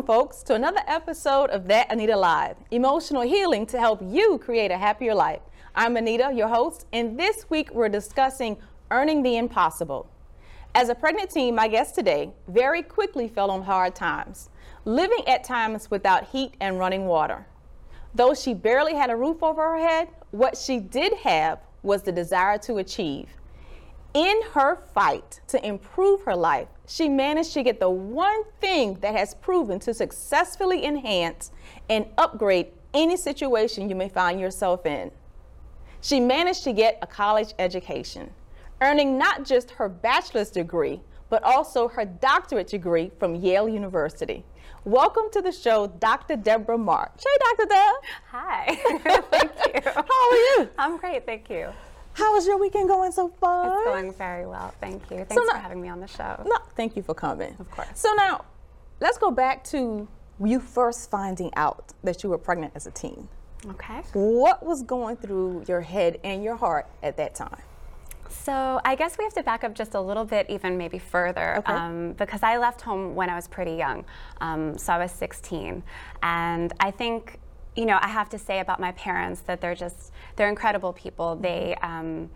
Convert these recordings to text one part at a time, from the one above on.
Welcome, folks, to another episode of That Anita Live emotional healing to help you create a happier life. I'm Anita, your host, and this week we're discussing earning the impossible. As a pregnant teen, my guest today very quickly fell on hard times, living at times without heat and running water. Though she barely had a roof over her head, what she did have was the desire to achieve. In her fight to improve her life, she managed to get the one thing that has proven to successfully enhance and upgrade any situation you may find yourself in. She managed to get a college education, earning not just her bachelor's degree, but also her doctorate degree from Yale University. Welcome to the show, Dr. Deborah March. Hey, Dr. Deb. Hi. thank you. How are you? I'm great, thank you. How is your weekend going so far? It's going very well, thank you. Thanks So for having me on the show. No, thank you for coming. Of course. So now, let's go back to you first finding out that you were pregnant as a teen. Okay. What was going through your head and your heart at that time? So I guess we have to back up just a little bit, even maybe further, Okay. um, because I left home when I was pretty young. Um, so I was 16, and I think, you know, I have to say about my parents that they're just they're incredible people. They um,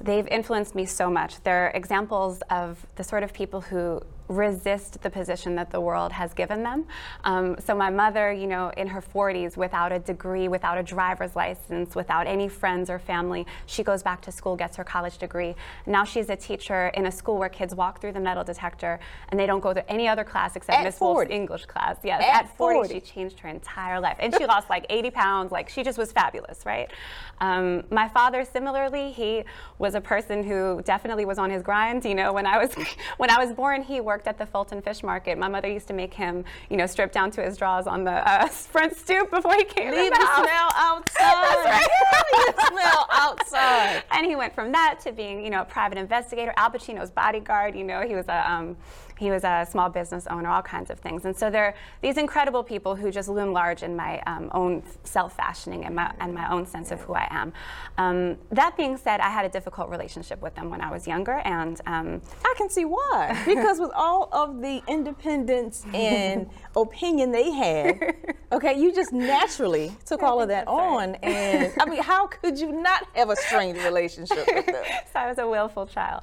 they've influenced me so much. They're examples of the sort of people who resist the position that the world has given them. Um, so my mother, you know, in her 40s, without a degree, without a driver's license, without any friends or family, she goes back to school, gets her college degree. Now she's a teacher in a school where kids walk through the metal detector and they don't go to any other class except Miss Wolf's English class. Yes, At at 40, 40. she changed her entire life. And she lost like 80 pounds. Like she just was fabulous, right? Um, my father, similarly, he was a person who definitely was on his grind. You know, when I was when I was born, he worked at the Fulton Fish Market. My mother used to make him, you know, strip down to his drawers on the uh, front stoop before he came in Leave the the smell outside. Leave the smell outside. and he went from that to being, you know, a private investigator, Al Pacino's bodyguard. You know, he was a um, he was a small business owner, all kinds of things. And so there are these incredible people who just loom large in my um, own self-fashioning and my and my own sense of who I am. Um, that being said, I had a difficult relationship with them when I was younger, and um, I can see why. Because with all of the independence and opinion they had, okay, you just naturally took all of that on. And I mean, how could you not have a strained relationship with them? so I was a willful child.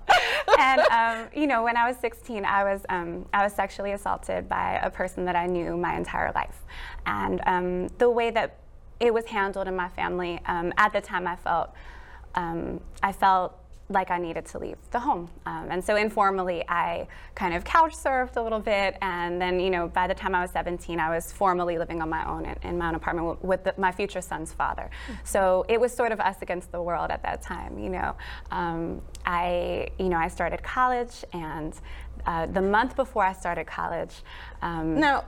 and um, you know, when I was 16, I was um, I was sexually assaulted by a person that I knew my entire life, and um, the way that it was handled in my family um, at the time, I felt um, I felt like I needed to leave the home. Um, and so informally, I kind of couch surfed a little bit. And then, you know, by the time I was 17, I was formally living on my own in, in my own apartment with, the, my future son's father. So it was sort of us against the world at that time, you know. I, you know, I started college and uh, the month before I started college, um, Now,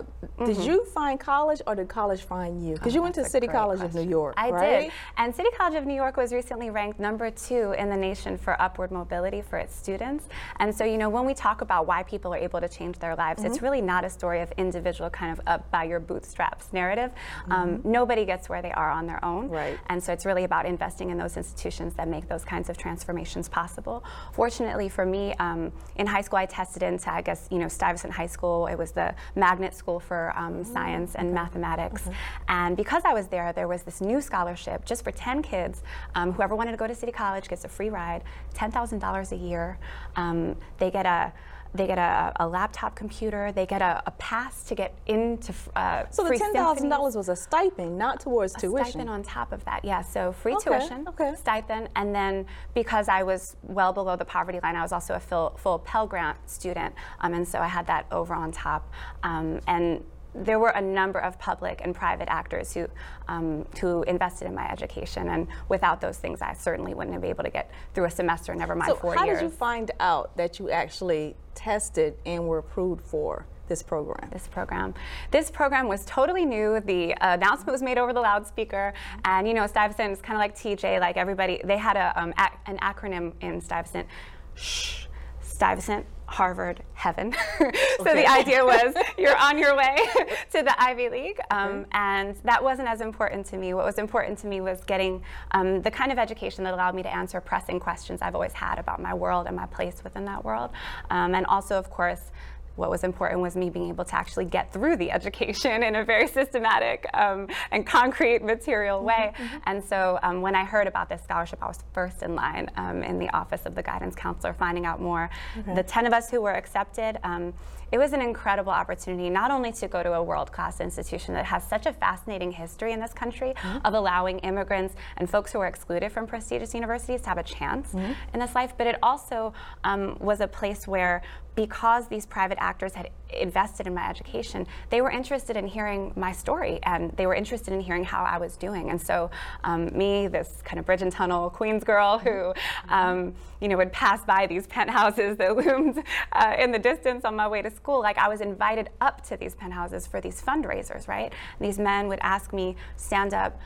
did you find college or did college find you? Because you went to Mm-hmm. Oh, City College of. New York, I right? did. And City College of New York was recently ranked number two in the nation for upward mobility for its students. And so, you know, when we talk about why people are able to change their lives, it's Mm-hmm. really not a story of individual kind of up by your bootstraps narrative. Um, nobody gets where they are on their own. Mm-hmm. Right. And so it's really about investing in those institutions that make those kinds of transformations possible. Fortunately for me, um, in high school, I tested into, I guess, you know, Stuyvesant High School. It was the magnet school for um, science and mathematics. And because I was there, there was this new scholarship just for 10 kids. Um, whoever wanted to go to City College gets a free ride, $10,000 a year. Um, they get a they get a, a laptop computer. They get a, a pass to get into uh, So the ten thousand dollars was a stipend, not towards a tuition. stipend on top of that, yeah. So free Okay, tuition, okay. stipend, and then because I was well below the poverty line, I was also a full, full Pell Grant student, um, and so I had that over on top. Um, and there were a number of public and private actors who um, who invested in my education, and without those things, I certainly wouldn't have been able to get through a semester. Never mind so four how years. did you find out that you actually tested and were approved for this program? this program. This program was totally new. The uh, announcement was made over the loudspeaker, and you know, Stuyvesant is kind of like TJ. Like everybody, they had a, um, ac- an acronym in Stuyvesant. Shh. Stuyvesant, Harvard, Heaven. so the idea was you're on your way to the Ivy League, um, and that wasn't as important to me. What was important to me was getting um, the kind of education that allowed me to answer pressing questions I've always had about my world and my place within that world, um, and also, of course, what was important was me being able to actually get through the education in a very systematic um, and concrete material mm-hmm, way. Mm-hmm. And so um, when I heard about this scholarship, I was first in line um, in the office of the guidance counselor finding out more. Okay. The 10 of us who were accepted, um, it was an incredible opportunity not only to go to a world class institution that has such a fascinating history in this country mm-hmm. of allowing immigrants and folks who are excluded from prestigious universities to have a chance mm-hmm. in this life, but it also um, was a place where because these private actors had invested in my education, they were interested in hearing my story and they were interested in hearing how I was doing. And so, um, me, this kind of bridge and tunnel Queens girl who, um, you know, would pass by these penthouses that loomed uh, in the distance on my way to school, like I was invited up to these penthouses for these fundraisers, right? And these men would ask me, stand up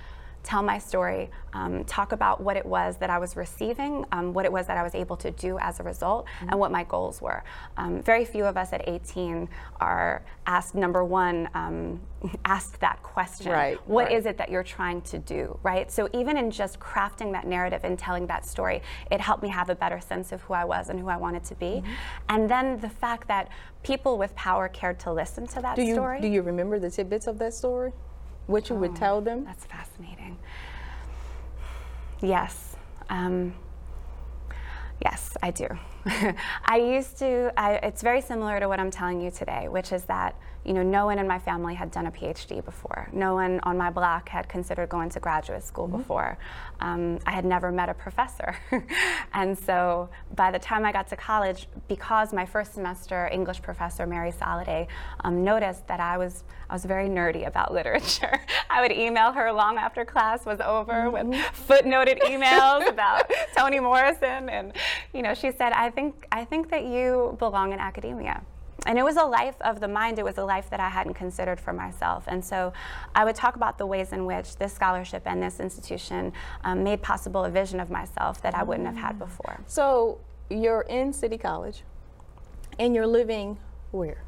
tell my story, um, talk about what it was that I was receiving, um, what it was that I was able to do as a result, mm-hmm. and what my goals were. Um, very few of us at 18 are asked, number one, um, asked that question. Right. What right. is it that you're trying to do, right? So even in just crafting that narrative and telling that story, it helped me have a better sense of who I was and who I wanted to be. Mm-hmm. And then the fact that people with power cared to listen to that do you, story. Do you remember the tidbits of that story? What you oh, would tell them? That's fascinating. Yes. Um, yes, I do. I used to, I, it's very similar to what I'm telling you today, which is that you know, no one in my family had done a PhD before. No one on my block had considered going to graduate school mm-hmm. before. Um, I had never met a professor. and so by the time I got to college, because my first semester English professor, Mary Soliday, um, noticed that I was, I was very nerdy about literature. I would email her long after class was over mm-hmm. with footnoted emails about Toni Morrison. And, you know, she said, I think, I think that you belong in academia and it was a life of the mind. It was a life that I hadn't considered for myself. And so I would talk about the ways in which this scholarship and this institution um, made possible a vision of myself that I wouldn't have had mm. before. So you're in City College and you're living where?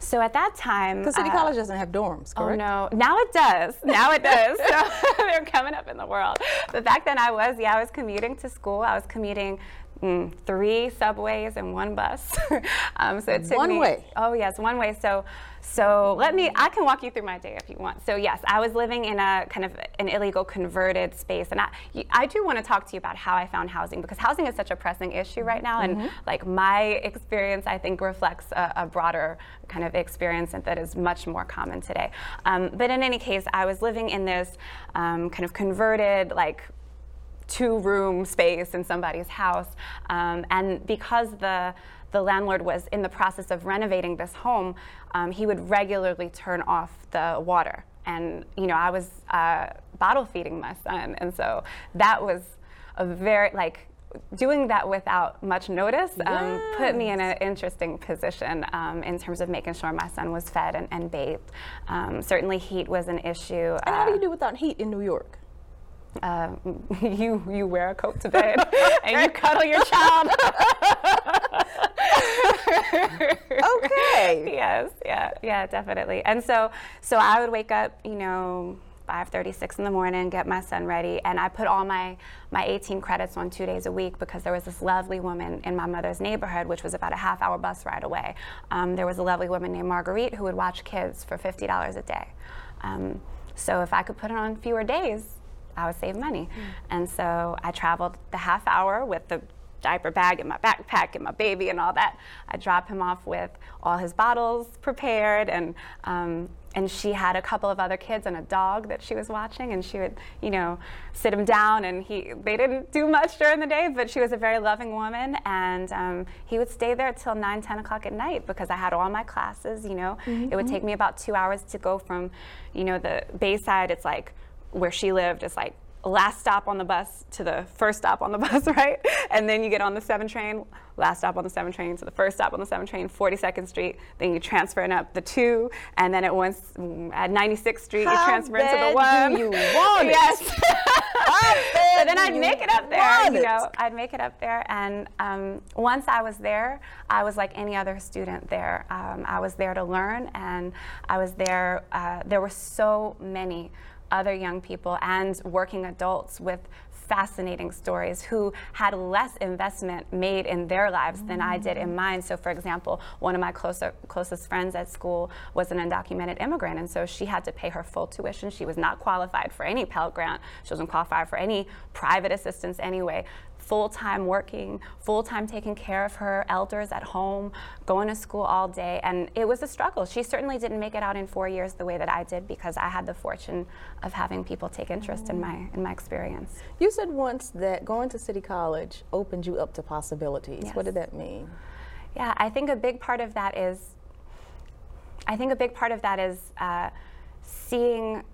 So at that time, because City uh, College doesn't have dorms, oh, correct? Oh no, now it does. Now it does. so they're coming up in the world. But back then, I was yeah, I was commuting to school. I was commuting Mm, three subways and one bus. um, so it took one me, way. Oh yes, one way. So, so let me. I can walk you through my day if you want. So yes, I was living in a kind of an illegal converted space, and I, I do want to talk to you about how I found housing because housing is such a pressing issue right now, and mm-hmm. like my experience, I think reflects a, a, broader kind of experience that is much more common today. Um, but in any case, I was living in this um, kind of converted like two room space in somebody's house. Um, and because the the landlord was in the process of renovating this home, um, he would regularly turn off the water. And you know, I was uh, bottle feeding my son, and so that was a very like doing that without much notice um, yes. put me in an interesting position um, in terms of making sure my son was fed and, and bathed. Um, certainly, heat was an issue. And uh, how do you uh, do without heat in New York? Uh, you you wear a coat to bed and you cuddle your child. okay. Yes. Yeah. Yeah. Definitely. And so so I would wake up, you know. 5:36 in the morning, get my son ready, and I put all my my 18 credits on two days a week because there was this lovely woman in my mother's neighborhood, which was about a half hour bus ride away. Um, there was a lovely woman named Marguerite who would watch kids for $50 a day. Um, so if I could put it on fewer days, I would save money. Mm. And so I traveled the half hour with the diaper bag and my backpack and my baby and all that. I drop him off with all his bottles prepared and um, and she had a couple of other kids and a dog that she was watching and she would you know sit him down and he they didn't do much during the day but she was a very loving woman and um, he would stay there till 9 10 o'clock at night because i had all my classes you know mm-hmm. it would take me about two hours to go from you know the bayside it's like where she lived is like last stop on the bus to the first stop on the bus, right? And then you get on the 7 train, last stop on the 7 train to the first stop on the 7 train, 42nd Street. Then you transfer in up the 2, and then at once at 96th Street How you transfer into the 1. Do you want it? Yes. so then I'd make it up there, you know. I'd make it up there, and um, once I was there, I was like any other student there. Um, I was there to learn, and I was there. Uh, there were so many other young people and working adults with fascinating stories who had less investment made in their lives than I did in mine. So, for example, one of my closer, closest friends at school was an undocumented immigrant, and so she had to pay her full tuition. She was not qualified for any Pell Grant, she wasn't qualified for any private assistance anyway full time working, full time taking care of her elders at home, going to school all day. And it was a struggle. She certainly didn't make it out in four years the way that I did because I had the fortune of having people take interest mm. in my in my experience. You said once that going to City College opened you up to possibilities. Yes. What did that mean? Yeah, I think a big part of that is I think a big part of that is uh, seeing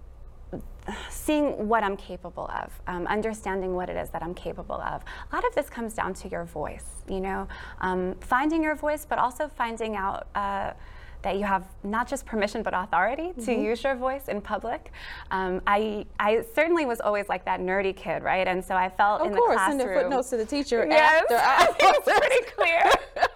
seeing what I'm capable of, um, understanding what it is that I'm capable of. A lot of this comes down to your voice, you know, um, finding your voice, but also finding out. Uh, that you have not just permission but authority to mm-hmm. use your voice in public. Um, I I certainly was always like that nerdy kid, right? And so I felt of in course, the classroom. Of course, sending footnotes to the teacher yes, after I was pretty clear.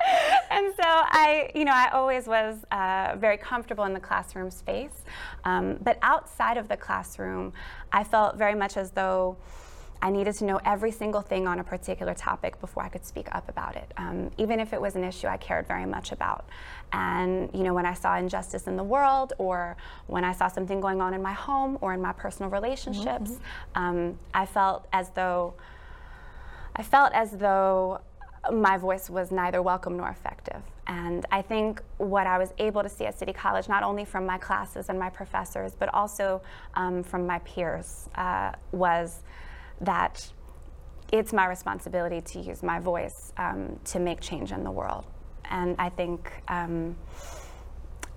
and so I, you know, I always was uh, very comfortable in the classroom space. Um, but outside of the classroom, I felt very much as though I needed to know every single thing on a particular topic before I could speak up about it, um, even if it was an issue I cared very much about. And you know, when I saw injustice in the world, or when I saw something going on in my home or in my personal relationships, mm-hmm. um, I felt as though I felt as though my voice was neither welcome nor effective. And I think what I was able to see at City College, not only from my classes and my professors, but also um, from my peers, uh, was that it's my responsibility to use my voice um, to make change in the world. And I think. Um,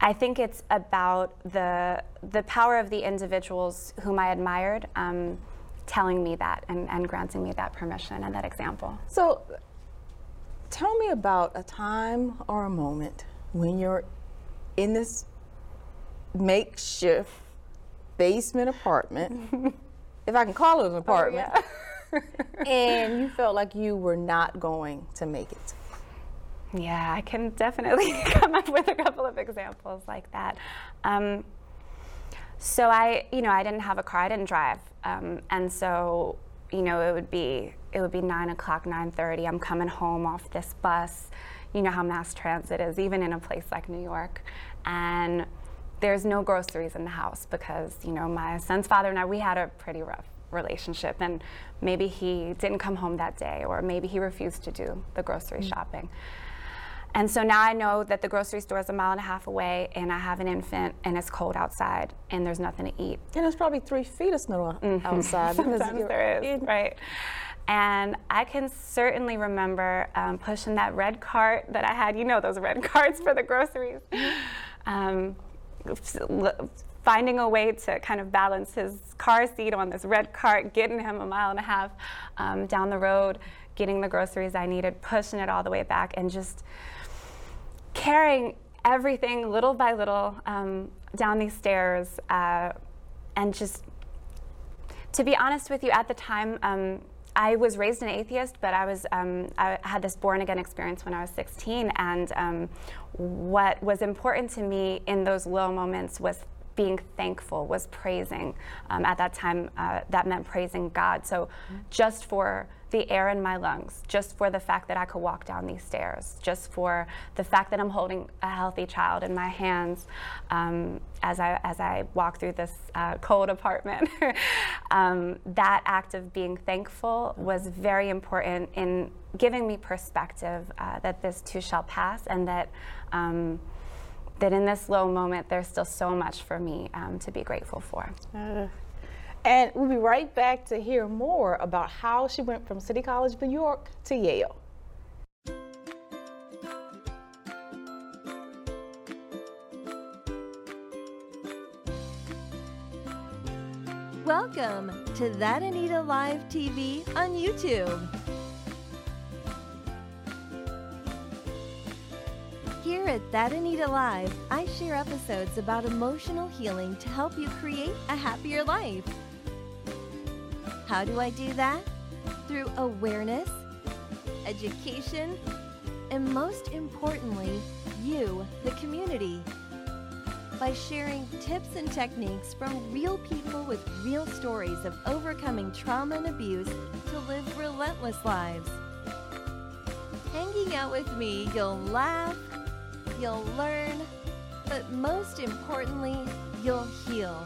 I think it's about the the power of the individuals whom I admired um, telling me that and, and granting me that permission and that example. So, tell me about a time or a moment when you're in this makeshift basement apartment if I can call it an apartment. Oh, yeah. and you felt like you were not going to make it. Yeah, I can definitely come up with a couple of examples like that. Um, so I, you know, I didn't have a car. I didn't drive, um, and so you know, it would be it would be nine o'clock, nine thirty. I'm coming home off this bus. You know how mass transit is, even in a place like New York, and there's no groceries in the house because you know my son's father and I we had a pretty rough relationship and maybe he didn't come home that day or maybe he refused to do the grocery mm-hmm. shopping. And so now I know that the grocery store is a mile and a half away, and I have an infant, and it's cold outside, and there's nothing to eat. And it's probably three feet of snow mm-hmm. outside. Sometimes there is, in- right? And I can certainly remember um, pushing that red cart that I had. You know those red carts for the groceries. Mm-hmm. Um, finding a way to kind of balance his car seat on this red cart, getting him a mile and a half um, down the road, getting the groceries I needed, pushing it all the way back, and just carrying everything little by little um, down these stairs. Uh, and just, to be honest with you, at the time, um, I was raised an atheist, but I was um, I had this born again experience when I was 16, and um, what was important to me in those low moments was being thankful, was praising. Um, at that time, uh, that meant praising God. So, mm-hmm. just for the air in my lungs, just for the fact that I could walk down these stairs, just for the fact that I'm holding a healthy child in my hands um, as, I, as I walk through this uh, cold apartment. um, that act of being thankful was very important in giving me perspective uh, that this too shall pass and that. Um, that in this low moment, there's still so much for me um, to be grateful for. Uh. And we'll be right back to hear more about how she went from City College, of New York to Yale. Welcome to That Anita Live TV on YouTube. Here at That Anita Live, I share episodes about emotional healing to help you create a happier life. How do I do that? Through awareness, education, and most importantly, you, the community. by sharing tips and techniques from real people with real stories of overcoming trauma and abuse to live relentless lives. Hanging out with me, you'll laugh, you'll learn, but most importantly, you'll heal.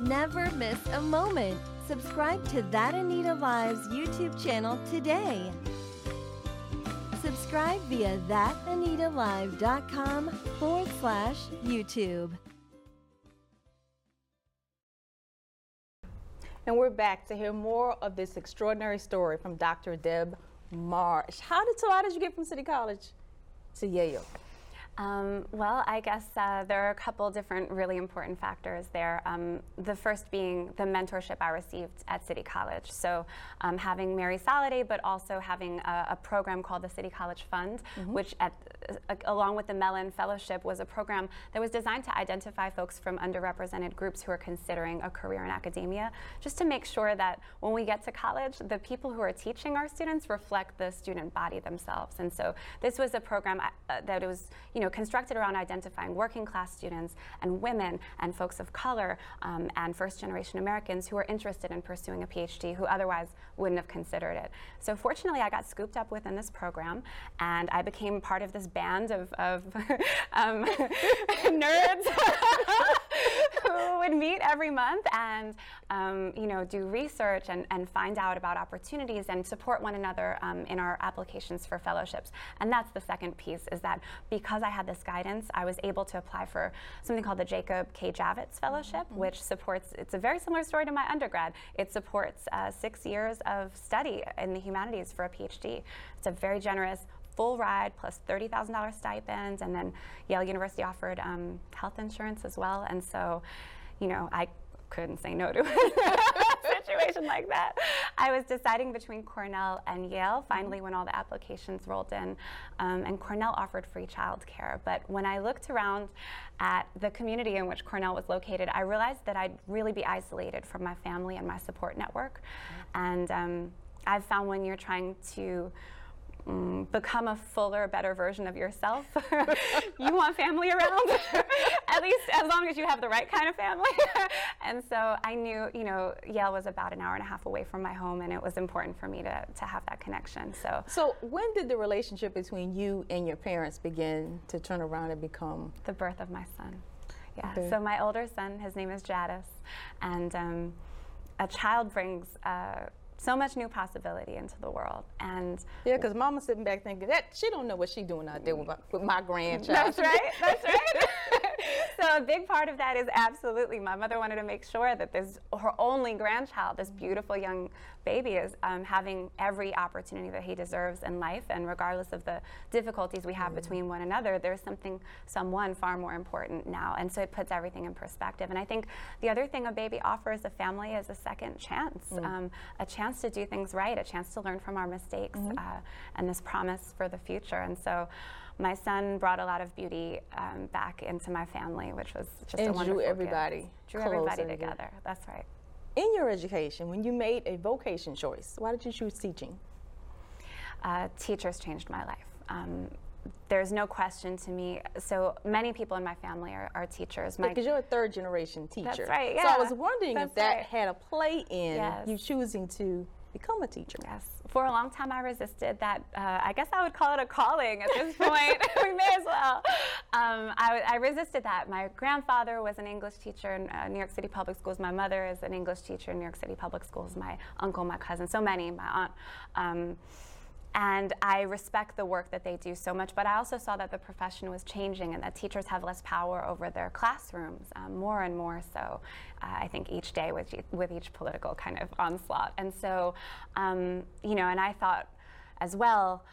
Never miss a moment. Subscribe to That Anita Lives YouTube channel today. Subscribe via thatanitalive.com forward slash YouTube. And we're back to hear more of this extraordinary story from Dr. Deb Marsh. How did so how did you get from City College to Yale? Um, well, I guess uh, there are a couple different really important factors there. Um, the first being the mentorship I received at City College. So, um, having Mary Soliday, but also having a, a, program called the City College Fund, mm-hmm. which, at, uh, along with the Mellon Fellowship, was a program that was designed to identify folks from underrepresented groups who are considering a career in academia, just to make sure that when we get to college, the people who are teaching our students reflect the student body themselves. And so, this was a program uh, that was, you know, constructed around identifying working class students and women and folks of color um, and first generation Americans who are interested in pursuing a PhD who otherwise wouldn't have considered it. So fortunately, I got scooped up within this program and I became part of this band of, of um, nerds would meet every month and um, you know do research and, and find out about opportunities and support one another um, in our applications for fellowships. And that's the second piece is that because I had this guidance, I was able to apply for something called the Jacob K. Javits Fellowship, mm-hmm. which supports, it's a very similar story to my undergrad. It supports uh, six years of study in the humanities for a PhD. It's a very generous full ride plus $30,000 stipends, and then Yale University offered um, health insurance as well. And so, you know, I couldn't say no to a situation like that. I was deciding between Cornell and Yale finally when all the applications rolled in, um, and Cornell offered free childcare. But when I looked around at the community in which Cornell was located, I realized that I'd really be isolated from my family and my support network. Mm-hmm. And um, I've found when you're trying to Mm, become a fuller, better version of yourself. you want family around, at least as long as you have the right kind of family. and so I knew, you know, Yale was about an hour and a half away from my home, and it was important for me to, to have that connection. So, so when did the relationship between you and your parents begin to turn around and become the birth of my son? Yeah. Okay. So my older son, his name is Jadis, and um, a child brings. Uh, so much new possibility into the world. And yeah, because Mama's sitting back thinking that she don't know what she's doing out there with my, with my grandchild. That's right. That's right. so a big part of that is absolutely my mother wanted to make sure that this her only grandchild, this beautiful young baby, is um, having every opportunity that he deserves in life, and regardless of the difficulties we have mm. between one another, there's something, someone far more important now, and so it puts everything in perspective. And I think the other thing a baby offers a family is a second chance, mm. um, a chance to do things right, a chance to learn from our mistakes, mm-hmm. uh, and this promise for the future. And so my son brought a lot of beauty um, back into my family, which was just and a wonderful drew everybody gift. drew everybody together. That's right. In your education, when you made a vocation choice, why did you choose teaching? Uh, teachers changed my life. Um, there's no question to me. So many people in my family are, are teachers. Because you're a third generation teacher. That's right. Yeah. So I was wondering That's if that right. had a play in yes. you choosing to become a teacher. Yes. For a long time, I resisted that. Uh, I guess I would call it a calling at this point. we may as well. Um, I, I, resisted that. My grandfather was an English teacher in uh, New York City Public Schools. My mother is an English teacher in New York City Public Schools. My uncle, my cousin, so many, my aunt. Um, and I respect the work that they do so much, but I also saw that the profession was changing and that teachers have less power over their classrooms, um, more and more so, uh, I think, each day with, with each political kind of onslaught. And so, um, you know, and I thought as well,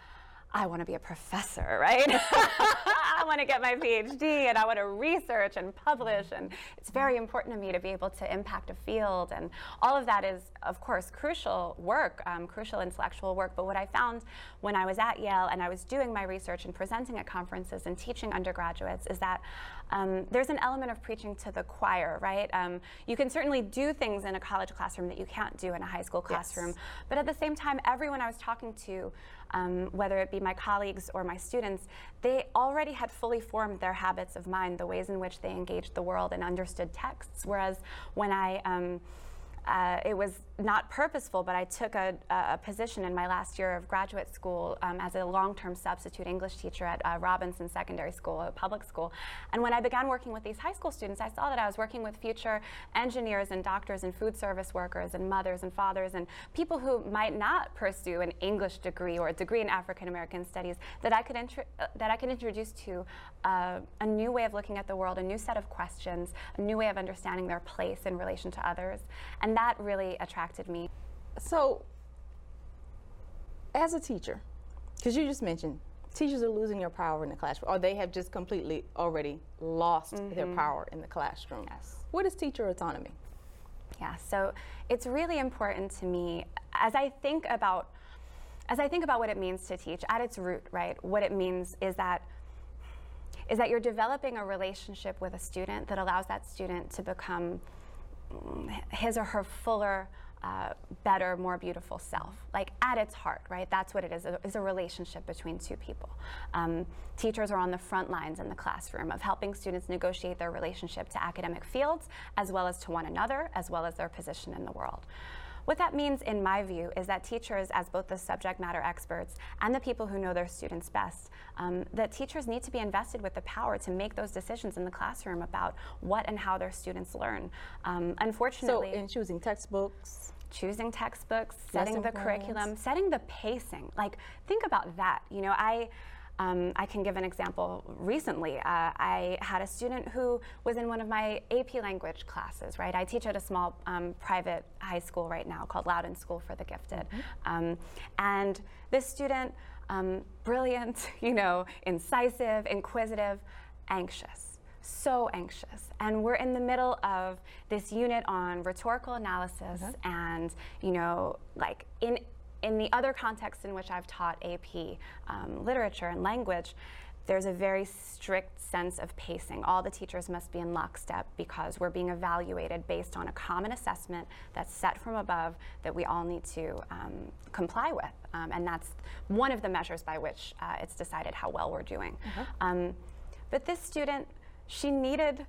I want to be a professor, right? I want to get my PhD and I want to research and publish. And it's very important to me to be able to impact a field. And all of that is, of course, crucial work, um, crucial intellectual work. But what I found when I was at Yale and I was doing my research and presenting at conferences and teaching undergraduates is that um, there's an element of preaching to the choir, right? Um, you can certainly do things in a college classroom that you can't do in a high school classroom, Yes. but at the same time, everyone I was talking to, um, whether it be my colleagues or my students, they already had fully formed their habits of mind, the ways in which they engaged the world and understood texts. Whereas when I um, uh, it was not purposeful, but I took a, a position in my last year of graduate school um, as a long-term substitute English teacher at uh, Robinson Secondary School, a public school. And when I began working with these high school students, I saw that I was working with future engineers and doctors and food service workers and mothers and fathers and people who might not pursue an English degree or a degree in African American studies that I could uh, that I could introduce to uh, a new way of looking at the world, a new set of questions, a new way of understanding their place in relation to others, and that really attracted me. So, as a teacher, because you just mentioned teachers are losing their power in the classroom, or they have just completely already lost their power in the classroom. Yes. What is teacher autonomy? Yeah, so it's really important to me as I think about as I think about what it means to teach at its root, right? What it means is that is that you're developing a relationship with a student that allows that student to become mm, his or her fuller, uh, better, more beautiful self. Like at its heart, right? That's what it is. Is a relationship between two people. Um, teachers are on the front lines in the classroom of helping students negotiate their relationship to academic fields, as well as to one another, as well as their position in the world. What that means, in my view, is that teachers, as both the subject matter experts and the people who know their students best, um, that teachers need to be invested with the power to make those decisions in the classroom about what and how their students learn. Um, So, unfortunately, in choosing textbooks, choosing textbooks, setting Lesson the plans. curriculum, setting the pacing. Like, think about that. You know, I. Um, I can give an example. Recently, uh, I had a student who was in one of my AP language classes, right? I teach at a small um, private high school right now called Loudoun School for the Gifted. Um, and this student, um, brilliant, you know, incisive, inquisitive, anxious so anxious and we're in the middle of this unit on rhetorical analysis and you know like in in the other contexts in which i've taught ap um, literature and language there's a very strict sense of pacing. All the teachers must be in lockstep because we're being evaluated based on a common assessment that's set from above that we all need to um, comply with. Um, and that's one of the measures by which uh, it's decided how well we're doing. Um, but this student, she needed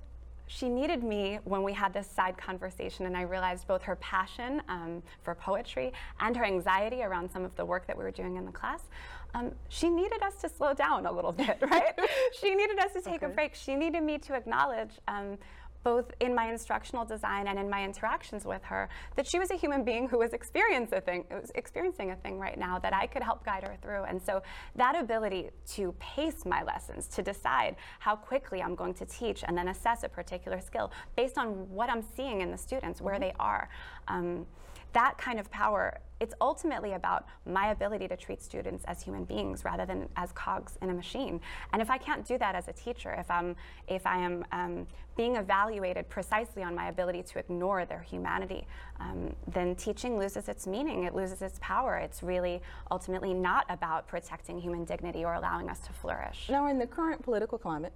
she needed me when we had this side conversation, and I realized both her passion um, for poetry and her anxiety around some of the work that we were doing in the class. Um, she needed us to slow down a little bit, right? she needed us to take a break. She needed me to acknowledge. Um, both in my instructional design and in my interactions with her, that she was a human being who was experiencing a thing, was experiencing a thing right now that I could help guide her through. And so that ability to pace my lessons, to decide how quickly I'm going to teach, and then assess a particular skill based on what I'm seeing in the students, where they are. Um, that kind of power, it's ultimately about my ability to treat students as human beings rather than as cogs in a machine. And if I can't do that as a teacher, if I'm if I am um, being evaluated precisely on my ability to ignore their humanity, um, then teaching loses its meaning. It loses its power. It's really ultimately not about protecting human dignity or allowing us to flourish. Now, in the current political climate,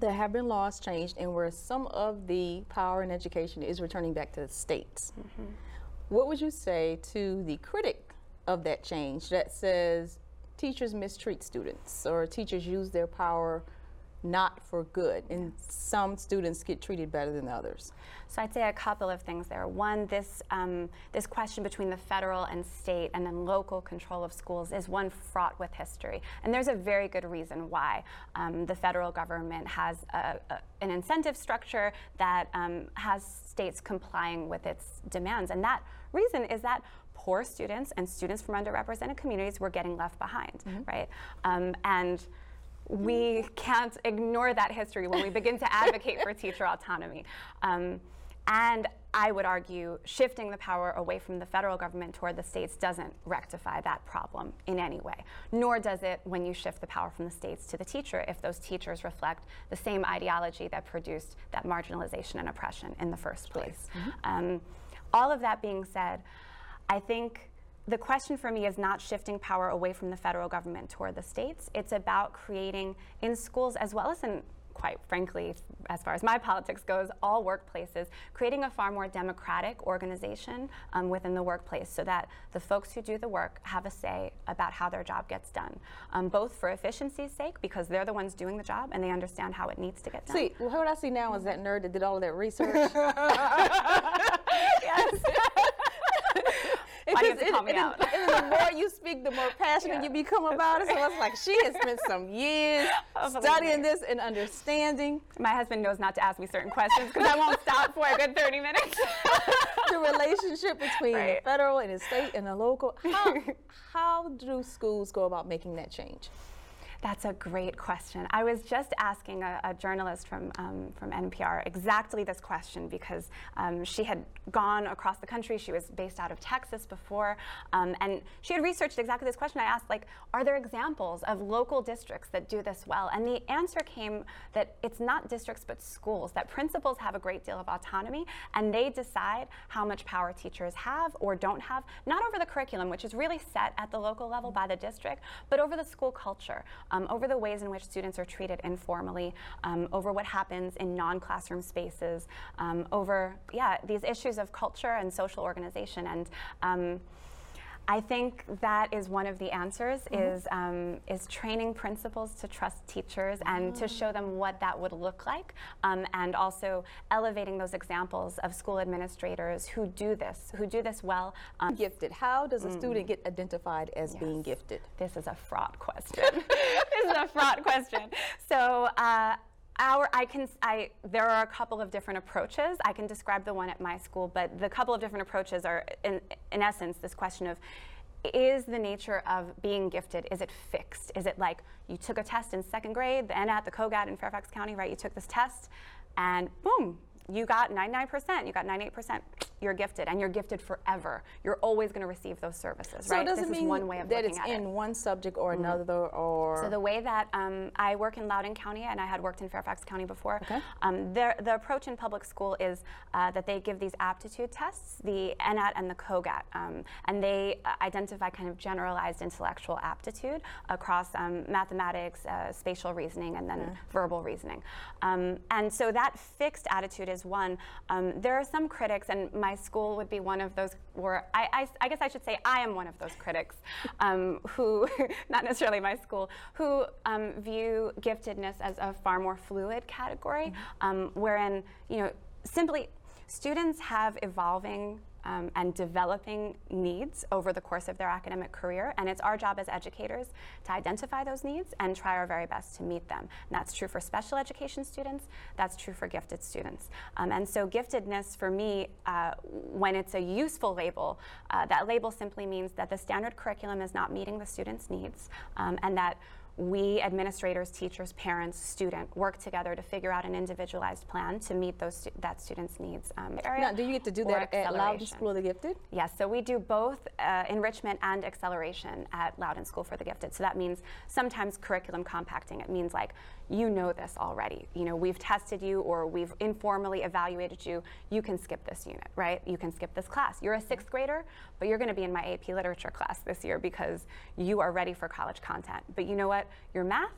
there have been laws changed, and where some of the power in education is returning back to the states. What would you say to the critic of that change that says teachers mistreat students or teachers use their power not for good, and some students get treated better than others? So I'd say a couple of things there. One, this um, this question between the federal and state and then local control of schools is one fraught with history, and there's a very good reason why um, the federal government has a, a, an incentive structure that um, has states complying with its demands, and that reason is that poor students and students from underrepresented communities were getting left behind, right? Um, and we can't ignore that history when we begin to advocate for teacher autonomy. Um, and I would argue shifting the power away from the federal government toward the states doesn't rectify that problem in any way. Nor does it when you shift the power from the states to the teacher if those teachers reflect the same ideology that produced that marginalization and oppression in the first place. Um, all of that being said, I think the question for me is not shifting power away from the federal government toward the states. It's about creating in schools as well as in quite frankly, as far as my politics goes, all workplaces, creating a far more democratic organization um, within the workplace so that the folks who do the work have a say about how their job gets done, um, both for efficiency's sake, because they're the ones doing the job and they understand how it needs to get done. See, well, what I see now is that nerd that did all of that research. yes. Why do you Because call me and, out? and the more you speak, the more passionate Yeah. you become about it. So it's like she has spent some years Oh, studying this and understanding My husband knows not to ask me certain questions because I won't stop for a good 30 minutes. the relationship between the federal and the state and the local. How, how do schools go about making that change? That's a great question. I was just asking a, a journalist from, um, from NPR exactly this question because um, she had gone across the country. She was based out of Texas before, um, and she had researched exactly this question. I asked, like, are there examples of local districts that do this well? And the answer came that it's not districts but schools, that principals have a great deal of autonomy and they decide how much power teachers have or don't have, not over the curriculum, which is really set at the local level by the district, but over the school culture, um, over the ways in which students are treated informally, um, over what happens in non-classroom spaces, um, over, yeah, these issues of culture and social organization. And um, I think that is one of the answers is um, is training principals to trust teachers and to show them what that would look like, um, and also elevating those examples of school administrators who do this, who do this well. Um, Gifted. How does a student get identified as being gifted? this is a fraught question. this is a fraught question. So. Uh, our, I can, I, there are a couple of different approaches. I can describe the one at my school, but the couple of different approaches are, in, in essence, this question of is the nature of being gifted, is it fixed? Is it like you took a test in second grade, the NAT, the COGAT in Fairfax County, right? You took this test and boom, you got 99%, you got 98%. You're gifted, and you're gifted forever. You're always going to receive those services, So right? it doesn't this mean is one way of that it's at it. Mm-hmm. in one subject or another, or So the way that um, I work in Loudoun County, and I had worked in Fairfax County before, Okay. um, their, the approach in public school is uh, that they give these aptitude tests, the NAT and the COGAT, um, and they uh, identify kind of generalized intellectual aptitude across um, mathematics, uh, spatial reasoning, and then verbal reasoning. Um, and so that fixed attitude is one. Um, there are some critics, and my school would be one of those, where I, I, I guess I should say I am one of those critics um, who, not necessarily my school, who um, view giftedness as a far more fluid category, um, wherein, you know, simply students have evolving um, and developing needs over the course of their academic career, and it's our job as educators to identify those needs and try our very best to meet them. And that's true for special education students, that's true for gifted students. Um, and so, giftedness for me, uh, when it's a useful label, uh, that label simply means that the standard curriculum is not meeting the student's needs, um, and that we administrators, teachers, parents, student work together to figure out an individualized plan to meet those stu- that student's needs. Um, now, do you get to do that at Loudoun. School of the Gifted? Yes, so we do both uh, enrichment and acceleration at Loudoun School for the Gifted. So that means sometimes curriculum compacting. It means like, you know this already. You know, we've tested you or we've informally evaluated you. You can skip this unit, right? You can skip this class. You're a sixth grader, but you're going to be in my AP literature class this year because you are ready for college content. But you know what? Your math,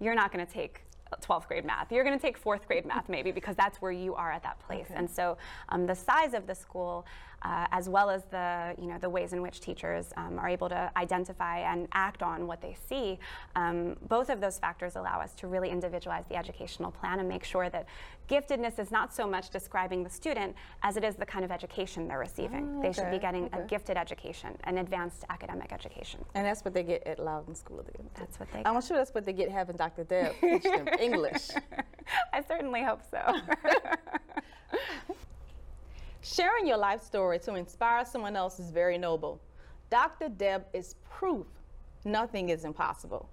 you're not going to take 12th grade math. You're going to take fourth grade math maybe because that's where you are at that place. And so um, the size of the school, uh, as well as the you know the ways in which teachers um, are able to identify and act on what they see, um, both of those factors allow us to really individualize the educational plan and make sure that giftedness is not so much describing the student as it is the kind of education they're receiving. They should be getting a gifted education, an advanced academic education. And that's what they get at Loudoun School of the. That's what they I'm sure that's what they get having Dr. Deb teach them English. I certainly hope so. Sharing your life story to inspire someone else is very noble. Dr. Deb is proof nothing is impossible.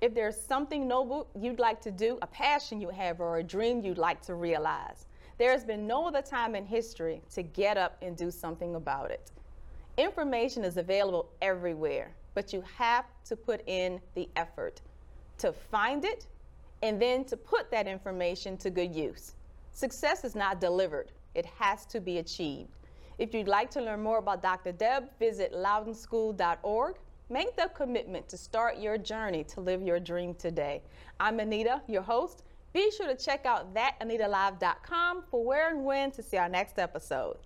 If there's something noble you'd like to do, a passion you have, or a dream you'd like to realize, there has been no other time in history to get up and do something about it. Information is available everywhere, but you have to put in the effort to find it and then to put that information to good use. Success is not delivered, it has to be achieved. If you'd like to learn more about Dr. Deb, visit loudounschool.org. Make the commitment to start your journey to live your dream today. I'm Anita, your host. Be sure to check out thatanitalive.com for where and when to see our next episode.